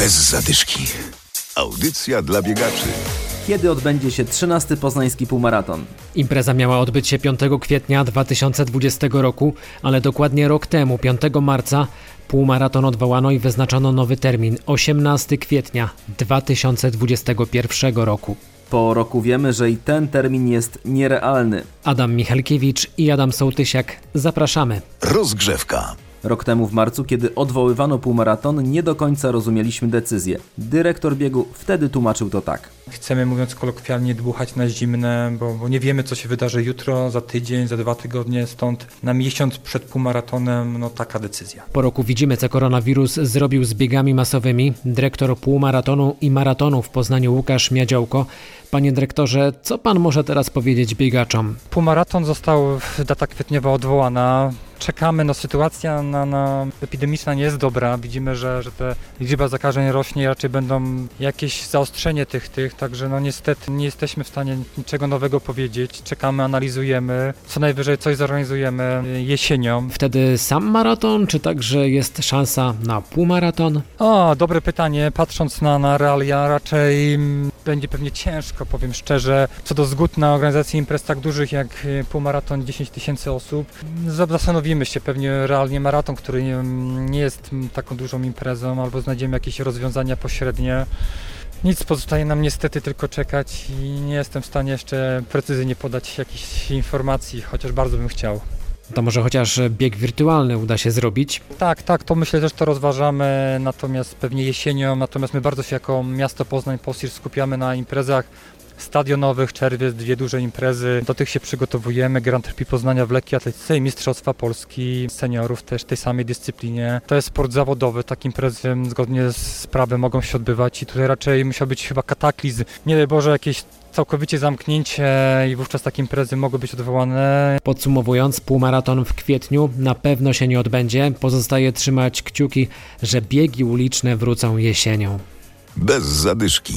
Bez zadyszki. Audycja dla biegaczy. Kiedy odbędzie się 13. poznański półmaraton? Impreza miała odbyć się 5 kwietnia 2020 roku, ale dokładnie rok temu, 5 marca, półmaraton odwołano i wyznaczono nowy termin 18 kwietnia 2021 roku. Po roku wiemy, że i ten termin jest nierealny. Adam Michalkiewicz i Adam Sołtysiak zapraszamy. Rozgrzewka. Rok temu w marcu, kiedy odwoływano półmaraton, nie do końca rozumieliśmy decyzję. Dyrektor biegu wtedy tłumaczył to tak. Chcemy, mówiąc kolokwialnie, dmuchać na zimne, bo, bo nie wiemy, co się wydarzy jutro, za tydzień, za dwa tygodnie, stąd na miesiąc przed półmaratonem, no taka decyzja. Po roku widzimy, co koronawirus zrobił z biegami masowymi. Dyrektor półmaratonu i maratonu w Poznaniu Łukasz Miadziołko. Panie dyrektorze, co pan może teraz powiedzieć biegaczom? Półmaraton został, data kwietniowa odwołana. Czekamy, no sytuacja na, na epidemiczna nie jest dobra. Widzimy, że, że te liczba zakażeń rośnie raczej będą jakieś zaostrzenie tych, tych, także no niestety nie jesteśmy w stanie niczego nowego powiedzieć. Czekamy, analizujemy, co najwyżej coś zorganizujemy jesienią. Wtedy sam maraton, czy także jest szansa na półmaraton? O, dobre pytanie. Patrząc na, na realia, raczej mm, będzie pewnie ciężko, powiem szczerze, co do zgód na organizację imprez tak dużych jak y, półmaraton 10 tysięcy osób. Zastanowimy się pewnie realnie maraton, który nie, nie jest mm, taką dużą imprezą, albo znajdziemy jakieś rozwiązania pośrednie. Nic pozostaje nam niestety tylko czekać i nie jestem w stanie jeszcze precyzyjnie podać jakichś informacji, chociaż bardzo bym chciał. To może chociaż bieg wirtualny uda się zrobić? Tak, tak, to myślę też to rozważamy, natomiast pewnie jesienią, natomiast my bardzo się jako miasto Poznań POSIR skupiamy na imprezach stadionowych, czerwiec, dwie duże imprezy. Do tych się przygotowujemy. Grand Prix Poznania w lekkiej atletyce i Mistrzostwa Polski seniorów też w tej samej dyscyplinie. To jest sport zawodowy, takie imprezy zgodnie z prawem mogą się odbywać i tutaj raczej musiał być chyba kataklizm. Nie daj Boże jakieś całkowicie zamknięcie i wówczas takie imprezy mogły być odwołane. Podsumowując, półmaraton w kwietniu na pewno się nie odbędzie. Pozostaje trzymać kciuki, że biegi uliczne wrócą jesienią. Bez zadyszki.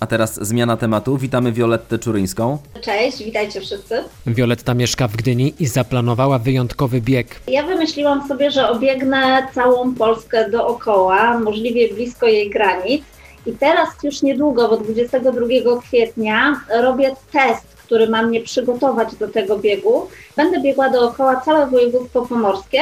A teraz zmiana tematu. Witamy Violettę Czuryńską. Cześć, witajcie wszyscy. Wioletta mieszka w Gdyni i zaplanowała wyjątkowy bieg. Ja wymyśliłam sobie, że obiegnę całą Polskę dookoła, możliwie blisko jej granic. I teraz już niedługo, bo 22 kwietnia, robię test, który ma mnie przygotować do tego biegu. Będę biegła dookoła całe województwo pomorskie,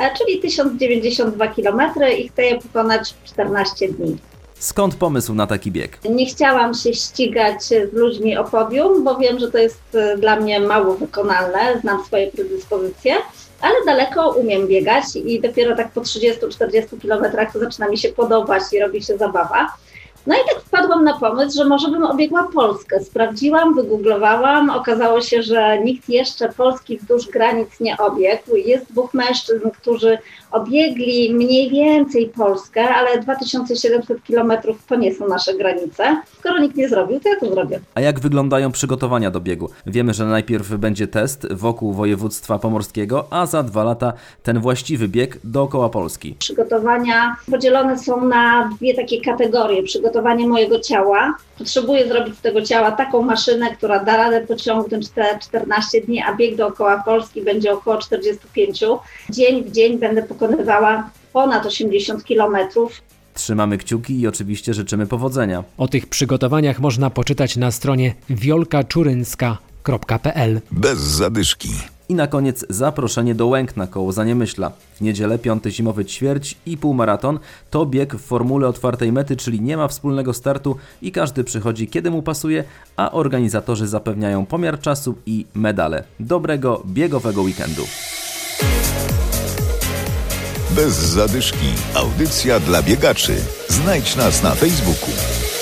e, czyli 1092 km i chcę je pokonać w 14 dni. Skąd pomysł na taki bieg? Nie chciałam się ścigać z ludźmi o podium, bo wiem, że to jest e, dla mnie mało wykonalne, znam swoje predyspozycje, ale daleko umiem biegać i dopiero tak po 30-40 kilometrach zaczyna mi się podobać i robi się zabawa. No i tak wpadłam na pomysł, że może bym obiegła Polskę. Sprawdziłam, wygooglowałam, okazało się, że nikt jeszcze Polski wzdłuż granic nie obiegł. Jest dwóch mężczyzn, którzy obiegli mniej więcej Polskę, ale 2700 kilometrów to nie są nasze granice. Skoro nikt nie zrobił, to ja to zrobię. A jak wyglądają przygotowania do biegu? Wiemy, że najpierw będzie test wokół województwa pomorskiego, a za dwa lata ten właściwy bieg dookoła Polski. Przygotowania podzielone są na dwie takie kategorie. Przygotowanie mojego ciała. Potrzebuję zrobić z tego ciała taką maszynę, która da radę pociągnąć te 14 dni, a bieg dookoła Polski będzie około 45. Dzień w dzień będę pokonywała ponad 80 kilometrów. Trzymamy kciuki i oczywiście życzymy powodzenia. O tych przygotowaniach można poczytać na stronie wiolkaczurynska.pl. Bez zadyszki. I na koniec zaproszenie do Łękna koło Zaniemyśla. W niedzielę piąty zimowy ćwierć i półmaraton to bieg w formule otwartej mety, czyli nie ma wspólnego startu i każdy przychodzi kiedy mu pasuje, a organizatorzy zapewniają pomiar czasu i medale. Dobrego biegowego weekendu. Bez zadyszki. Audycja dla biegaczy. Znajdź nas na Facebooku.